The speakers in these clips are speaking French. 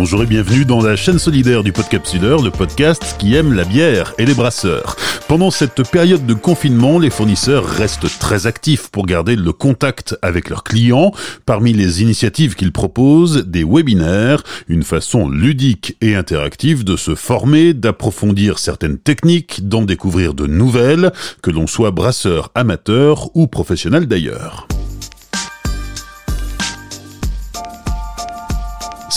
Bonjour et bienvenue dans la chaîne solidaire du Podcapsuleur, le podcast qui aime la bière et les brasseurs. Pendant cette période de confinement, les fournisseurs restent très actifs pour garder le contact avec leurs clients. Parmi les initiatives qu'ils proposent, des webinaires, une façon ludique et interactive de se former, d'approfondir certaines techniques, d'en découvrir de nouvelles, que l'on soit brasseur amateur ou professionnel d'ailleurs.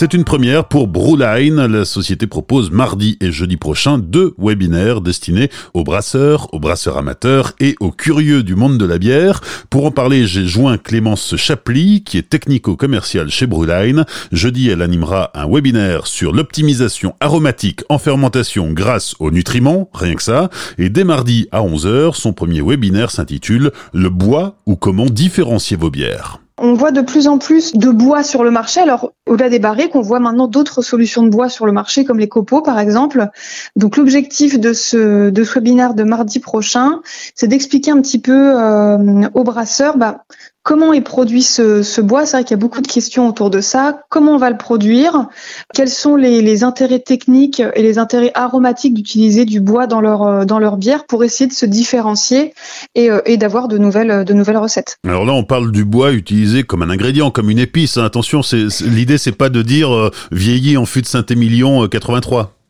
C'est une première pour Brewline. La société propose mardi et jeudi prochain deux webinaires destinés aux brasseurs, aux brasseurs amateurs et aux curieux du monde de la bière. Pour en parler, j'ai joint Clémence Chaply, qui est technico-commerciale chez Brewline. Jeudi, elle animera un webinaire sur l'optimisation aromatique en fermentation grâce aux nutriments, rien que ça. Et dès mardi à 11h, son premier webinaire s'intitule Le bois ou comment différencier vos bières? On voit de plus en plus de bois sur le marché. Alors, au-delà des barriques, on voit maintenant d'autres solutions de bois sur le marché, comme les copeaux, par exemple. Donc, l'objectif de ce, de ce webinaire de mardi prochain, c'est d'expliquer un petit peu euh, aux brasseurs bah, Comment est produit ce, bois C'est vrai qu'il y a beaucoup de questions autour de ça. Comment on va le produire? Quels sont les, intérêts techniques et les intérêts aromatiques d'utiliser du bois dans leur euh, dans leur bière pour essayer de se différencier et, euh, et d'avoir de nouvelles de nouvelles recettes? Alors là, on parle du bois utilisé comme un ingrédient, comme une épice. Hein. Attention, l'idée c'est pas de dire euh, vieilli en fût de Saint-Émilion 83.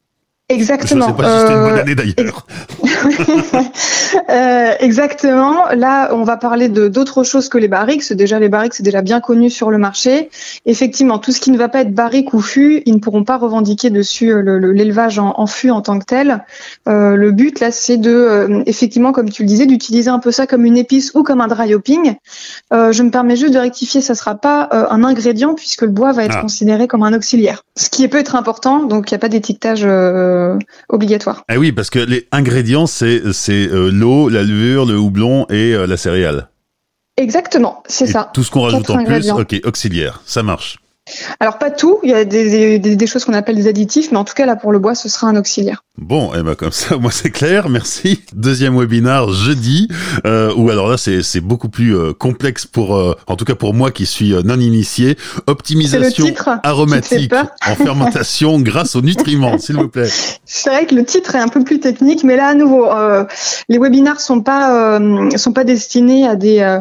Exactement. Je sais pas si c'était une bonne année d'ailleurs. Euh, exactement. Là, on va parler de d'autres choses que les barriques. Déjà, les barriques, c'est déjà bien connu sur le marché. Effectivement, tout ce qui ne va pas être barrique ou fût, ils ne pourront pas revendiquer dessus euh, l'élevage en, en, fût en tant que tel. Euh, le but là, c'est de, euh, effectivement, comme tu le disais, d'utiliser un peu ça comme une épice ou comme un dry hopping. Je me permets juste de rectifier, ça sera pas un ingrédient puisque le bois va être ah. considéré comme un auxiliaire. Ce qui peut être important, donc il n'y a pas d'étiquetage obligatoire. Ah oui, parce que les ingrédients, c'est c'est l'eau, la levure, le houblon et euh, la céréale. Exactement, c'est ça. Tout ce qu'on rajoute en plus, ok, auxiliaire, ça marche. Alors pas tout, il y a des, choses qu'on appelle des additifs, mais en tout cas là pour le bois, ce sera un auxiliaire. Bon, et eh ben comme ça, moi c'est clair, merci. Deuxième webinaire jeudi, euh, ou alors là c'est beaucoup plus euh, complexe pour, euh, en tout cas pour moi qui suis euh, non initié, optimisation aromatique en fermentation grâce aux nutriments, s'il vous plaît. C'est vrai que le titre est un peu plus technique, mais là à nouveau, les webinaires sont pas sont pas destinés à des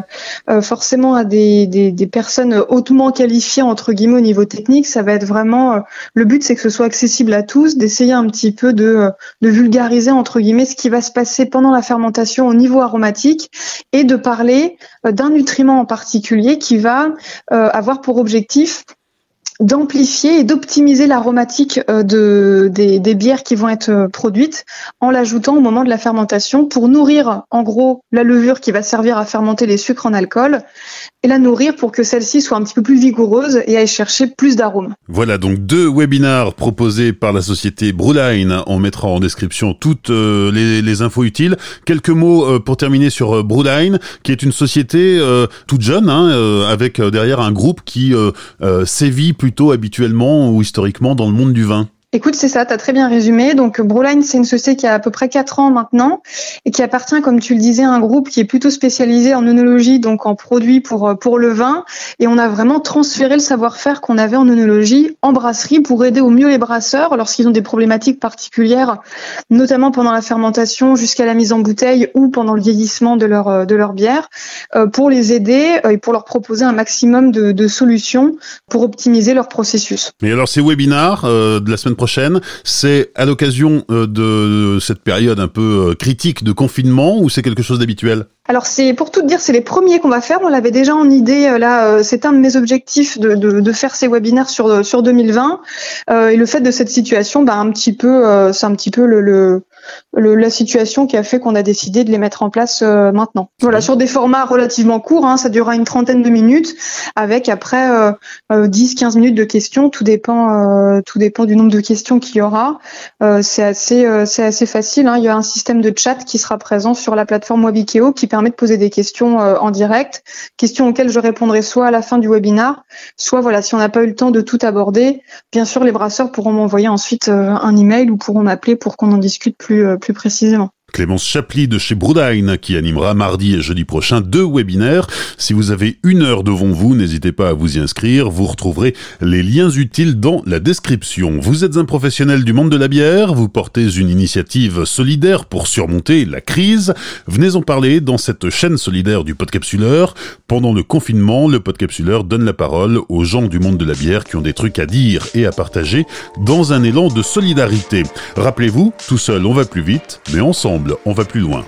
forcément à des, des, des personnes hautement qualifiées entre guillemets au niveau technique, ça va être vraiment le but, c'est que ce soit accessible à tous, d'essayer un petit peu de, euh, de vulgariser entre guillemets ce qui va se passer pendant la fermentation au niveau aromatique et de parler euh, d'un nutriment en particulier qui va avoir pour objectif d'amplifier et d'optimiser l'aromatique de, des, bières qui vont être produites en l'ajoutant au moment de la fermentation pour nourrir en gros la levure qui va servir à fermenter les sucres en alcool et la nourrir pour que celle-ci soit un petit peu plus vigoureuse et aille chercher plus d'arômes. Voilà donc deux webinars proposés par la société Brewline. On mettra en description toutes euh, les, infos utiles. Quelques mots euh, pour terminer sur euh, Brewline, qui est une société toute jeune, hein, avec derrière un groupe qui sévit plutôt habituellement ou historiquement dans le monde du vin. Écoute, c'est ça, tu as très bien résumé. Donc Broline, c'est une société qui a à peu près 4 ans maintenant et qui appartient, comme tu le disais, à un groupe qui est plutôt spécialisé en œnologie, donc en produits pour, pour le vin. Et on a vraiment transféré le savoir-faire qu'on avait en œnologie en brasserie pour aider au mieux les brasseurs lorsqu'ils ont des problématiques particulières, notamment pendant la fermentation jusqu'à la mise en bouteille ou pendant le vieillissement de leur, de leur bière, euh, pour les aider et pour leur proposer un maximum de, de solutions pour optimiser leur processus. Mais alors ces webinars euh, de la semaine C'est à l'occasion euh, de cette période un peu euh, critique de confinement ou c'est quelque chose d'habituel? Alors c'est pour tout dire, c'est les premiers qu'on va faire. On l'avait déjà en idée. Euh, là, c'est un de mes objectifs de, faire ces webinaires sur sur 2020. et le fait de cette situation, bah, un petit peu, c'est un petit peu le, la situation qui a fait qu'on a décidé de les mettre en place maintenant. Voilà, sur des formats relativement courts. Hein, ça durera une trentaine de minutes, avec après 10-15 minutes de questions. Tout dépend, tout dépend du nombre de questions qu'il y aura. Euh, c'est assez, euh, c'est assez facile. Hein. Il y a un système de chat qui sera présent sur la plateforme Webikeo qui permet de poser des questions euh, en direct, questions auxquelles je répondrai soit à la fin du webinar, soit voilà, si on n'a pas eu le temps de tout aborder, bien sûr les brasseurs pourront m'envoyer ensuite un email ou pourront m'appeler pour qu'on en discute plus, plus précisément. Clémence Chaply de chez Broudine qui animera mardi et jeudi prochain deux webinaires. Si vous avez une heure devant vous, n'hésitez pas à vous y inscrire. Vous retrouverez les liens utiles dans la description. Vous êtes un professionnel du monde de la bière, vous portez une initiative solidaire pour surmonter la crise. Venez en parler dans cette chaîne solidaire du Podcapsuleur. Pendant le confinement, le Podcapsuleur donne la parole aux gens du monde de la bière qui ont des trucs à dire et à partager dans un élan de solidarité. Rappelez-vous, tout seul on va plus vite, mais on va plus loin.